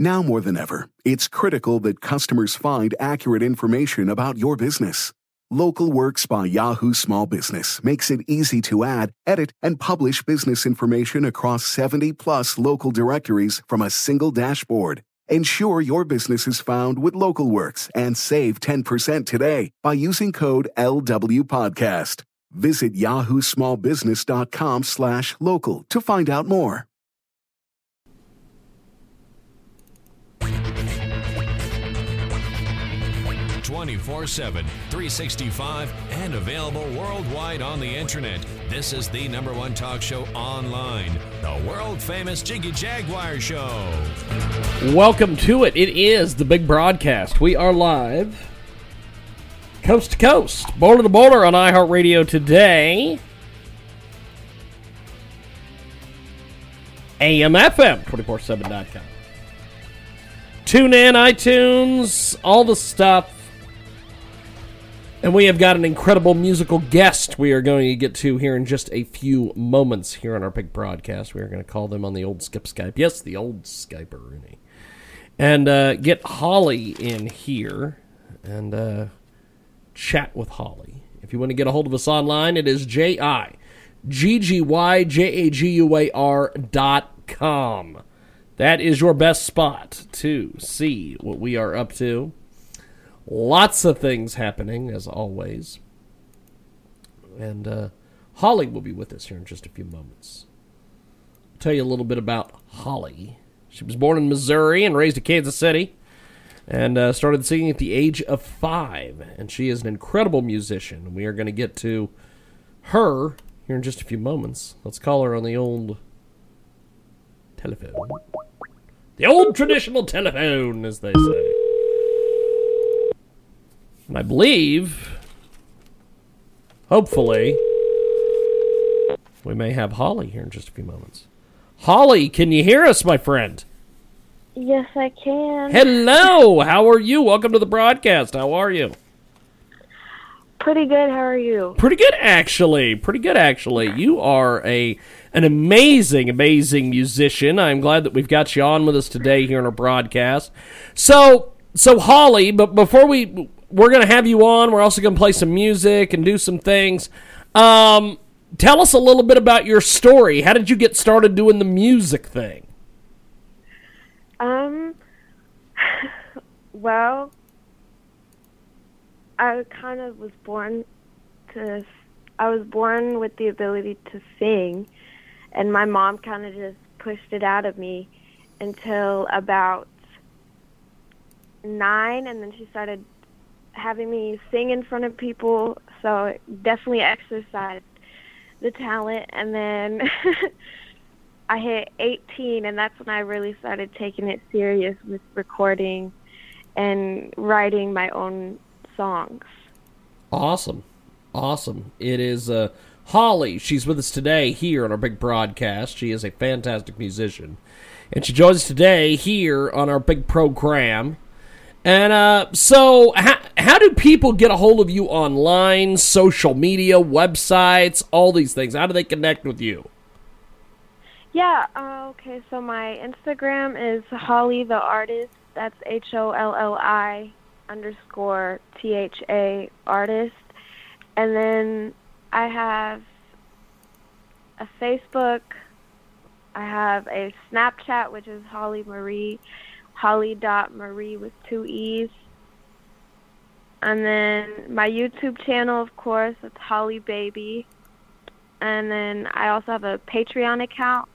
Now more than ever, it's critical that customers find accurate information about your business. Local Works by Yahoo Small Business makes it easy to add, edit, and publish business information across 70 plus local directories from a single dashboard. Ensure your business is found with Local Works and save 10% today by using code LWPodcast. Visit yahoo small yahoosmallbusiness.com slash local to find out more. 24 7, 365, and available worldwide on the internet. This is the number one talk show online, the world famous Jiggy Jaguar Show. Welcome to it. It is the big broadcast. We are live, coast to coast, border to border on iHeartRadio today. AMFM 247.com. Tune in, iTunes, all the stuff. And we have got an incredible musical guest we are going to get to here in just a few moments here on our big broadcast. We are going to call them on the old Skip Skype. Yes, the old Skyper, Rooney. And uh, get Holli in here and uh, chat with Holli. If you want to get a hold of us online, it is J I G G Y J A G U A R dot com. That is your best spot to see what we are up to. Lots of things happening, as always. And uh, Holli will be with us here in just a few moments. I'll tell you a little bit about Holli. She was born in Missouri and raised in Kansas City, and uh, started singing at the age of five. And she is an incredible musician. We are going to get to her here in just a few moments. Let's call her on the old telephone. The old traditional telephone, as they say. And I believe, hopefully, we may have Holli here in just a few moments. Holli, can you hear us, my friend? Yes, I can. Hello, how are you? Welcome to the broadcast. How are you? Pretty good. How are you? Pretty good, actually. Pretty good, actually. You are a an amazing, amazing musician. I'm glad that we've got you on with us today here in our broadcast. So, so Holli, but before we we're going to have you on. We're also going to play some music and do some things. Um, tell us a little bit about your story. How did you get started doing the music thing? Um, well, I kind of was born to. I was born with the ability to sing, and my mom kind of just pushed it out of me until about nine, and then she started having me sing in front of people, so definitely exercised the talent. And then I hit 18, and that's when I really started taking it serious with recording and writing my own songs. Awesome. Awesome. It is uh, Holli. She's with us today here on our big broadcast. She is a fantastic musician. And she joins us today here on our big program. And uh, so, how, how do people get a hold of you online, social media, websites, all these things? How do they connect with you? Yeah, uh, okay, so my Instagram is Holli the Artist. That's H O L L I underscore T H A artist. And then I have a Facebook. I have a Snapchat, which is Holli Marie. Holli dot Marie with two E's. And then my YouTube channel, of course, it's Holli Baby. And then I also have a Patreon account.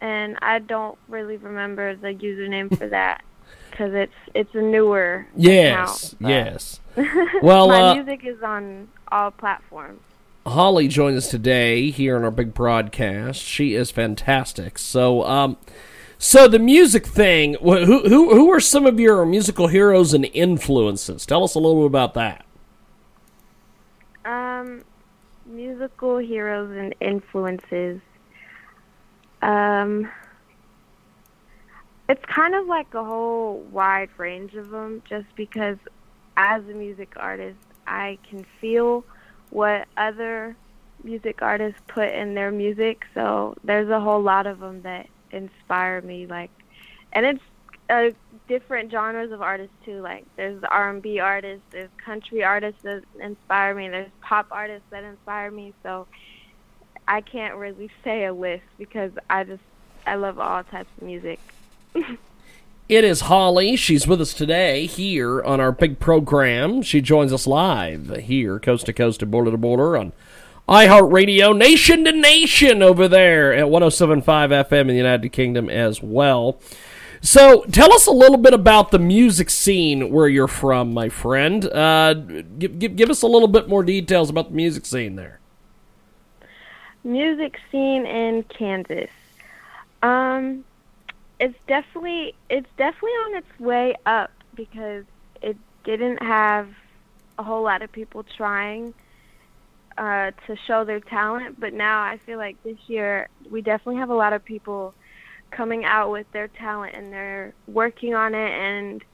And I don't really remember the username for that because it's it's a newer yes account, yes well my uh, music is on all platforms holli joined us today here on our big broadcast she is fantastic so um so the music thing, who who who are some of your musical heroes and influences? Tell us a little bit about that. Um, musical heroes and influences. Um, it's kind of like a whole wide range of them, just because as a music artist, I can feel what other music artists put in their music. So there's a whole lot of them that inspire me like and it's uh, different genres of artists too. Like there's R&B artists, there's country artists that inspire me, there's pop artists that inspire me. So I can't really say a list because I just I love all types of music. It is Holli. She's with us today here on our big program. She joins us live here, coast to coast and border to border on iHeartRadio, nation to nation over there at 1075 FM in the United Kingdom as well. So tell us a little bit about the music scene where you're from, my friend. Uh, give, give, give us a little bit more details about the music scene there. Music scene in Kansas. Um, it's definitely it's definitely on its way up because it didn't have a whole lot of people trying uh, to show their talent, but now I feel like this year we definitely have a lot of people coming out with their talent and they're working on it and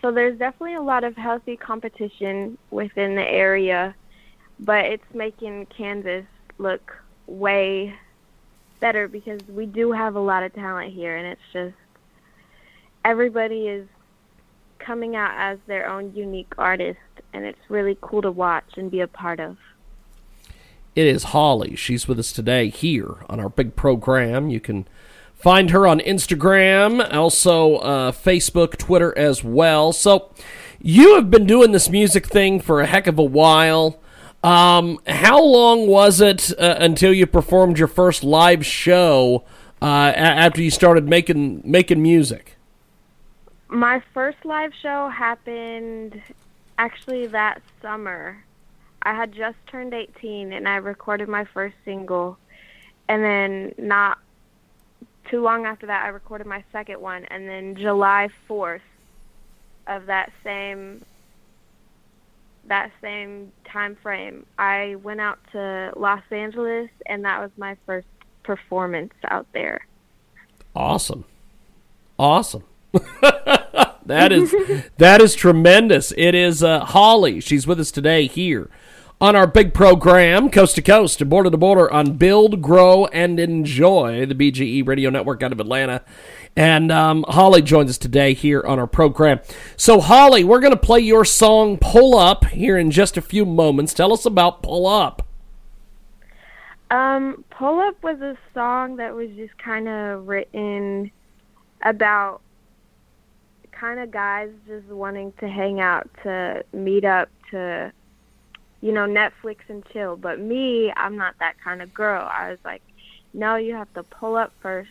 so there's definitely a lot of healthy competition within the area, but it's making Kansas look way better because we do have a lot of talent here and it's just everybody is coming out as their own unique artist and it's really cool to watch and be a part of. It is Holli. She's with us today here on our big program. You can find her on Instagram, also uh, Facebook, Twitter as well. So you have been doing this music thing for a heck of a while. Um, how long was it uh, until you performed your first live show uh, after you started making making music? My first live show happened actually that summer. I had just turned 18 and I recorded my first single. And then not too long after that I recorded my second one and then July 4th of that same that same time frame, I went out to Los Angeles, and that was my first performance out there. Awesome, awesome. that is that is tremendous. It is uh, Holli. She's with us today here on our big program, coast to coast border to border on Build, Grow, and Enjoy, the BGE Radio Network out of Atlanta. And um, Holli joins us today here on our program. So, Holli, we're going to play your song Pull Up here in just a few moments. Tell us about Pull Up. Um, Pull Up was a song that was just kind of written about kind of guys just wanting to hang out, to meet up, to you know, Netflix and chill. But me, I'm not that kind of girl. I was like, no, you have to pull up first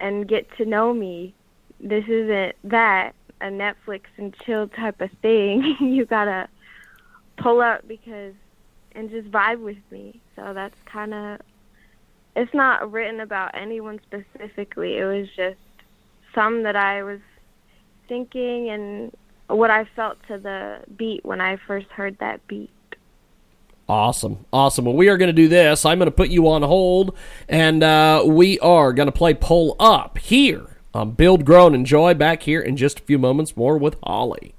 and get to know me. This isn't that, a Netflix and chill type of thing. you gotta pull up because, and just vibe with me. So that's kind of, it's not written about anyone specifically. It was just some that I was thinking and what I felt to the beat when I first heard that beat. Awesome. Awesome. Well, we are going to do this. I'm going to put you on hold, and uh, we are going to play Pull Up here on Build, Grown, Enjoy back here in just a few moments more with Holli.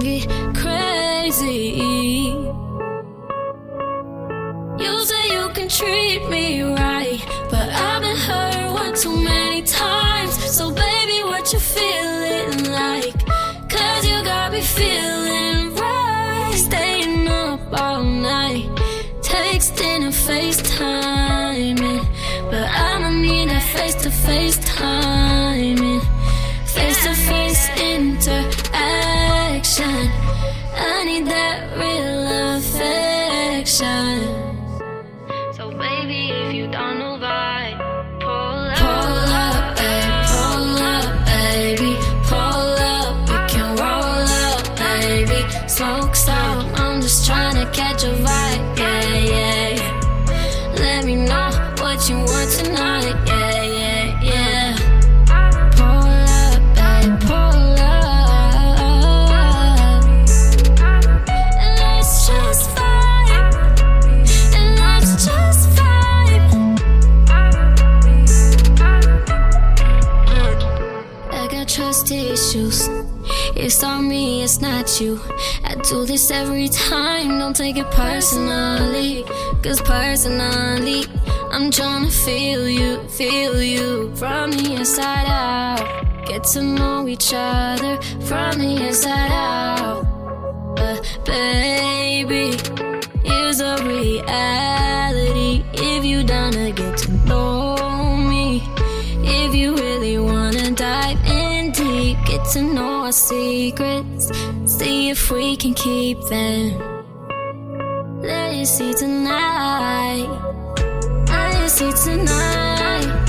driving crazy. You say you can treat me right, but I've been hurt one too many times. So, baby, what you feeling like? Cause you got me feeling. what you want tonight. Yeah, yeah, yeah. Pull up, babe, pull up. And Let's just vibe. And let's just vibe. I got trust issues. It's on me, it's not you. I do this every time, don't take it personally. Cause personally, I'm trying to feel you, feel you from the inside out. Get to know each other from the inside out. But baby, here's a reality. If you down to get to know me, if you really wanna dive in deep, get to know our secrets, see if we can keep them. Let you see tonight. See tonight.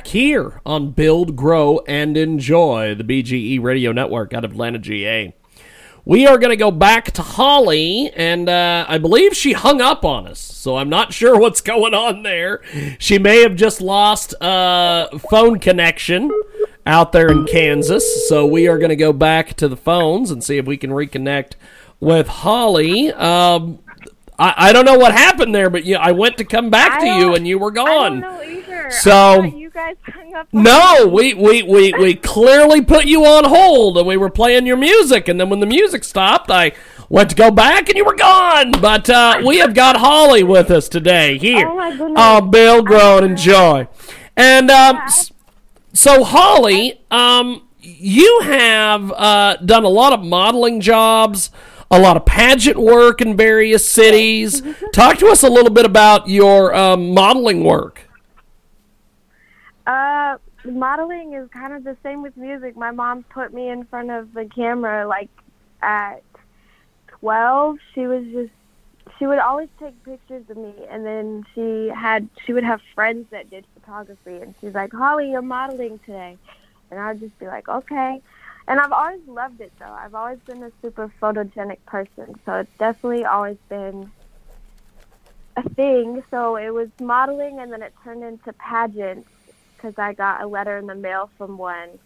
Back here on Build, Grow, and Enjoy, the BGE Radio Network out of Atlanta, GA. We are going to go back to Holli, and uh, I believe she hung up on us, so I'm not sure what's going on there. She may have just lost uh, phone connection out there in Kansas, so we are going to go back to the phones and see if we can reconnect with Holli. Um, I, I don't know what happened there, but yeah, I went to come back I to you, and you were gone. Don't know either. So- you guys hung up. No, we, we, we, we clearly put you on hold and we were playing your music. And then when the music stopped, I went to go back and you were gone. But uh, we have got Holli with us today here Oh, my goodness. on Build, Grow, and Enjoy. And um, so, Holli, um, you have uh, done a lot of modeling jobs, a lot of pageant work in various cities. Talk to us a little bit about your um, modeling work. Modeling is kind of the same with music. My mom put me in front of the camera like at 12. She was just she would always take pictures of me and then she had she would have friends that did photography and she's like, "Holli, you're modeling today." And I'd just be like, "Okay." And I've always loved it though. I've always been a super photogenic person, so it's definitely always been a thing. So it was modeling and then it turned into pageants because I got a letter in the mail from one,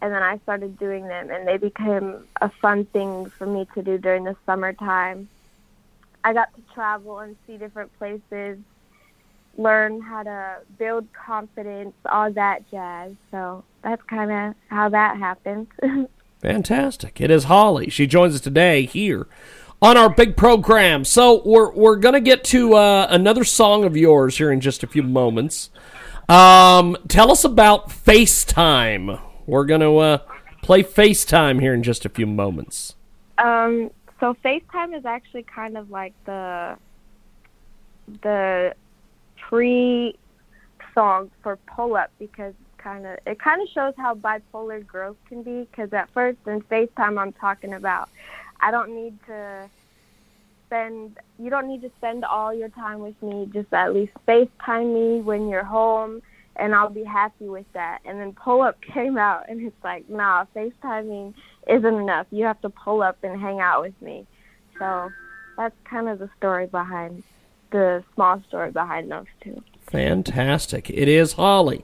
and then I started doing them, and they became a fun thing for me to do during the summertime. I got to travel and see different places, learn how to build confidence, all that jazz. So that's kind of how that happened. Fantastic. It is Holli. She joins us today here on our big program. So we're we're gonna get to uh, another song of yours here in just a few moments. Um, tell us about FaceTime. We're gonna uh, play FaceTime here in just a few moments. Um, so FaceTime is actually kind of like the the pre song for pull up because kind of it kind of shows how bipolar growth can be because at first in FaceTime I'm talking about I don't need to spend you don't need to spend all your time with me. Just at least FaceTime me when you're home and I'll be happy with that. And then pull up came out and it's like nah FaceTiming isn't enough. You have to pull up and hang out with me. So that's kind of the story behind the small story behind those two. Fantastic. It is Holli.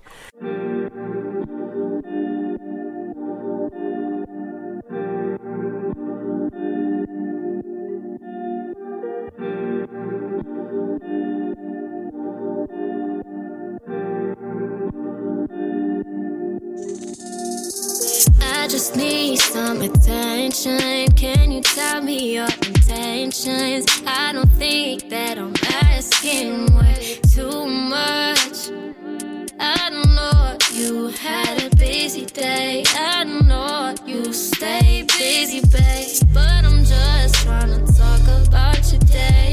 Some attention. Can you tell me your intentions? I don't think that I'm asking way too much. I don't know you had a busy day. I don't know you stay busy, babe. But I'm just trying to talk about your day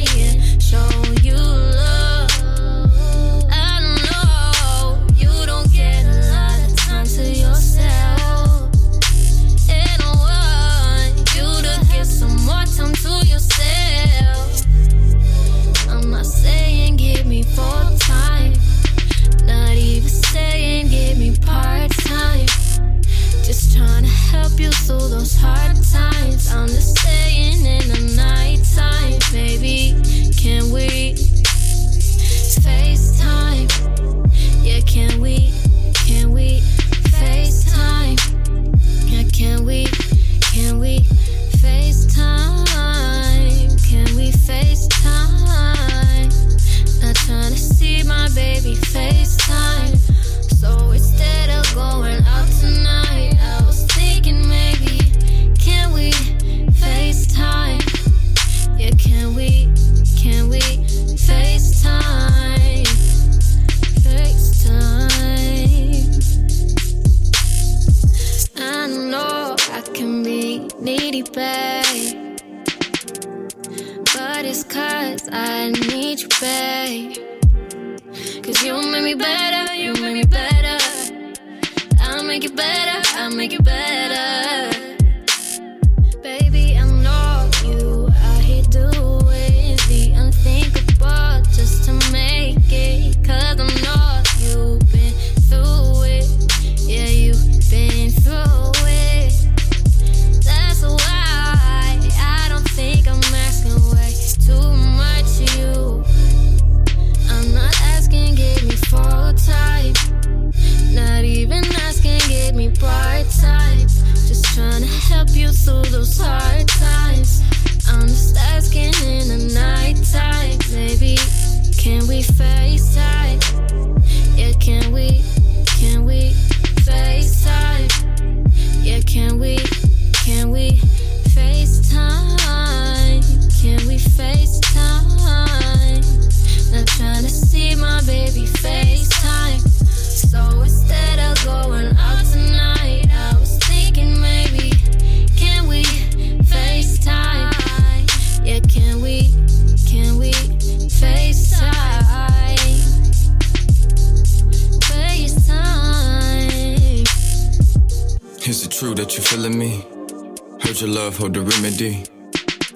love, hold the remedy.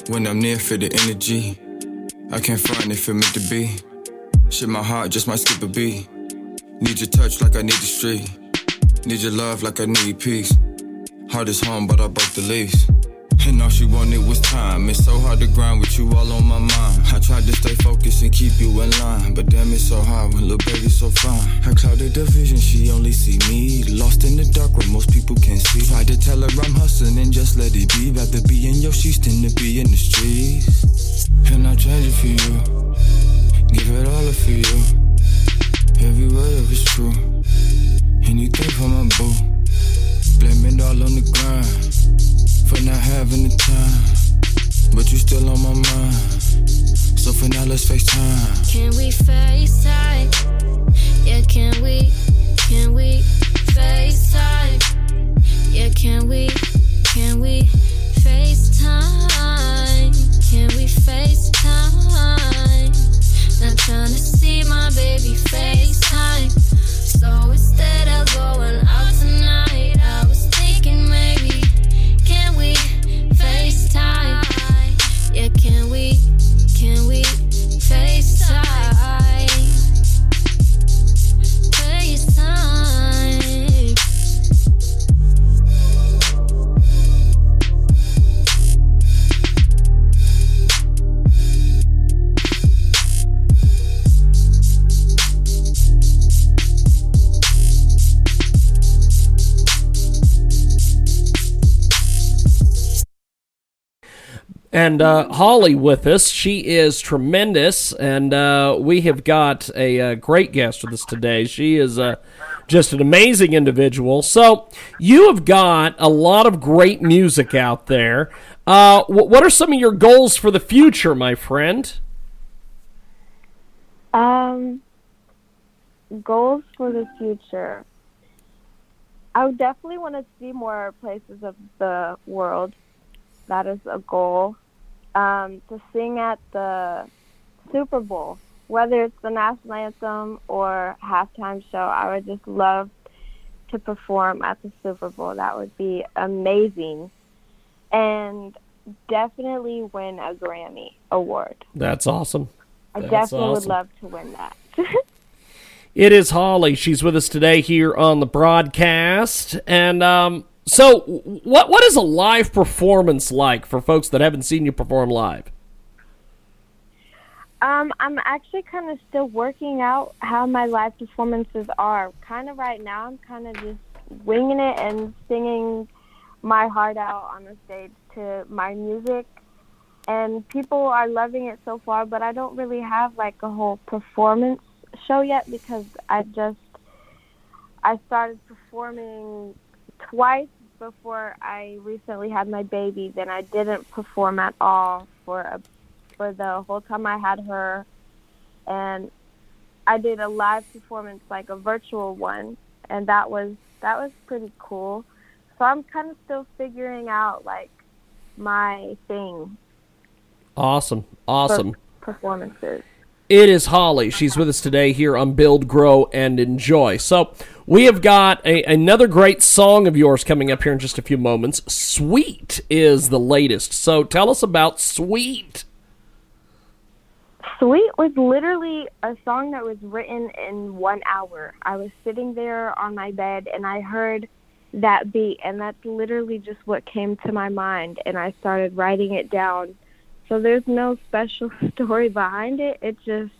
When I'm near, feel the energy. I can't find it meant to be. Shit, my heart just might skip a beat. Need your touch like I need the street. Need your love like I need peace. Heart is home, but I broke the lease. And all she wanted was time. It's so hard to grind with you all on my mind. I tried to stay focused and keep you in line. But damn, it's so hard when little baby's so fine. I clouded the vision, she only see me. Lost in the dark where most people can't see. Tried to tell her I'm hustling and just let it be. Rather be in your sheets than to be in the streets. And I change it for you. Give it all up for you. Every word of it's true. Anything for my boo. Blame it all on the grind for not having the time. But you still on my mind. So for now, let's FaceTime. Can we FaceTime? And uh, Holli with us. She is tremendous, and uh, we have got a, uh great guest with us today. She is uh, just an amazing individual. So, you have got a lot of great music out there. Uh, wh- what are some of your goals for the future, my friend? Um, goals for the future. I would definitely want to see more places of the world. That is a goal. Um, to sing at the Super Bowl, whether it's the national anthem or halftime show, I would just love to perform at the Super Bowl. That would be amazing. And definitely win a Grammy award. That's awesome. I That's definitely would love to win that. It is Holli. She's with us today here on the broadcast. And um, so, what what is a live performance like for folks that haven't seen you perform live? Um, I'm actually kind of still working out how my live performances are. Kind of right now, I'm kind of just winging it and singing my heart out on the stage to my music. And people are loving it so far, but I don't really have like a whole performance show yet because I just I started performing twice before I recently had my baby. Then I didn't perform at all for a for the whole time I had her, and I did a live performance, like a virtual one, and that was that was pretty cool. So I'm kind of still figuring out like my thing. Awesome. Awesome. performances. It is Holli. She's with us today here on Build, Grow, and Enjoy. So, we have got a, another great song of yours coming up here in just a few moments. Sweet is the latest. So, tell us about Sweet. Sweet was literally a song that was written in one hour. I was sitting there on my bed and I heard that beat, and that's literally just what came to my mind, and I started writing it down. So there's no special story behind it. It just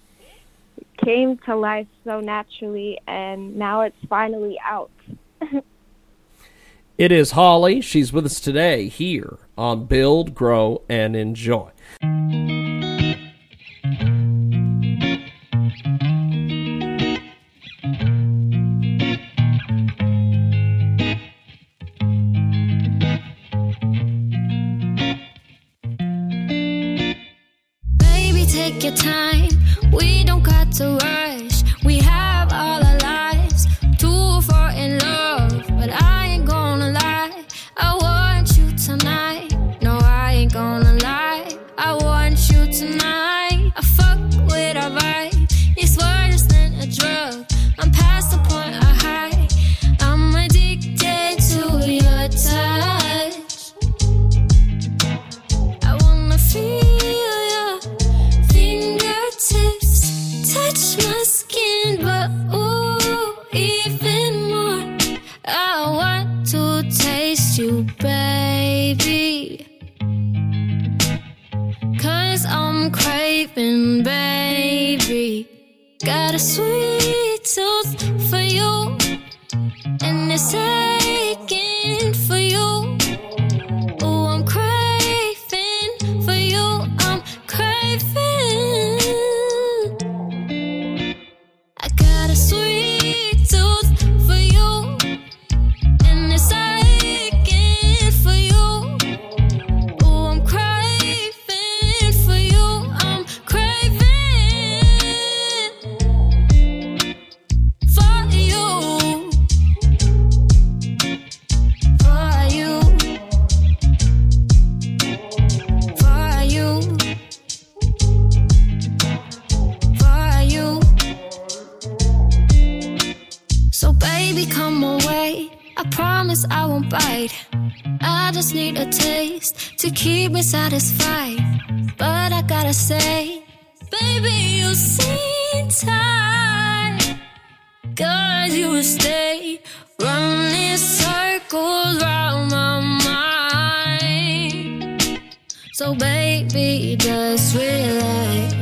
came to life so naturally, and now it's finally out. It is Holli. She's with us today here on Build, Grow, and Enjoy. Even more. I want to taste you, baby. Cause I'm craving, baby. Got a sweet I won't bite. I just need a taste to keep me satisfied. But I gotta say, baby, you seem tired. Cause you stay running circles round my mind. So baby, just relax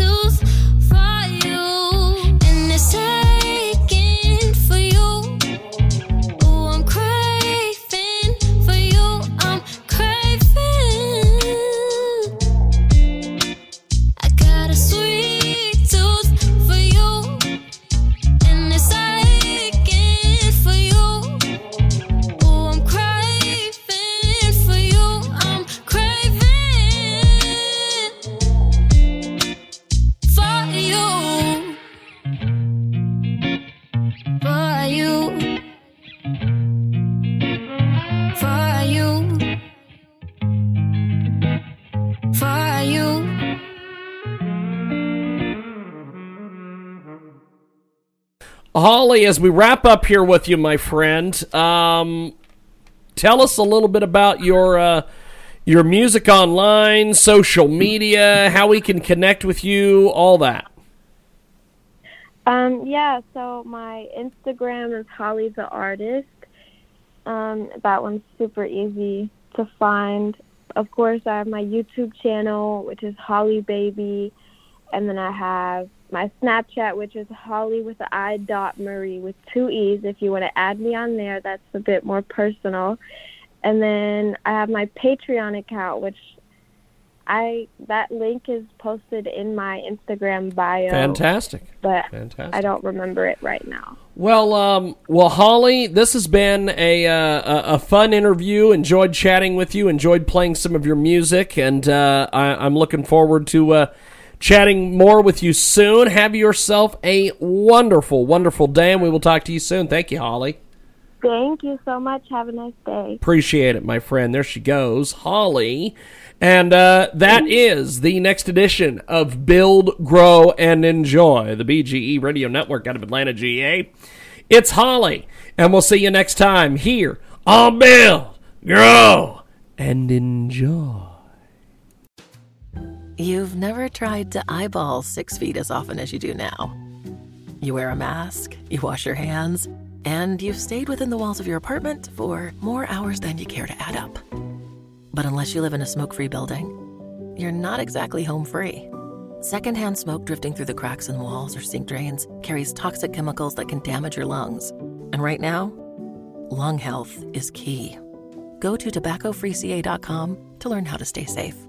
tooth Holli, as we wrap up here with you, my friend, um, tell us a little bit about your uh, your music online, social media, how we can connect with you, all that. Um, yeah, so my Instagram is Holli the Artist. Um, that one's super easy to find. Of course, I have my YouTube channel, which is Holli Baby, and then I have my Snapchat, which is Holli with the I dot Marie with two E's. If you want to add me on there, that's a bit more personal. And then I have my Patreon account, which I that link is posted in my Instagram bio. Fantastic. But Fantastic. I don't remember it right now. Well, um, well, Holli, this has been a, uh, a a fun interview. Enjoyed chatting with you. Enjoyed playing some of your music, and uh, I, I'm looking forward to uh, chatting more with you soon. Have yourself a wonderful, wonderful day, and we will talk to you soon. Thank you, Holli. Thank you so much. Have a nice day. Appreciate it, my friend. There she goes, Holli. And uh, that is the next edition of Build, Grow, and Enjoy, the BGE Radio Network out of Atlanta, GA. It's Holli, and we'll see you next time here on Build, Grow, and Enjoy. You've never tried to eyeball six feet as often as you do now. You wear a mask, you wash your hands, and you've stayed within the walls of your apartment for more hours than you care to add up. But unless you live in a smoke free building, you're not exactly home free. Secondhand smoke drifting through the cracks in walls or sink drains carries toxic chemicals that can damage your lungs. And right now, lung health is key. Go to tobaccofreeca.com to learn how to stay safe.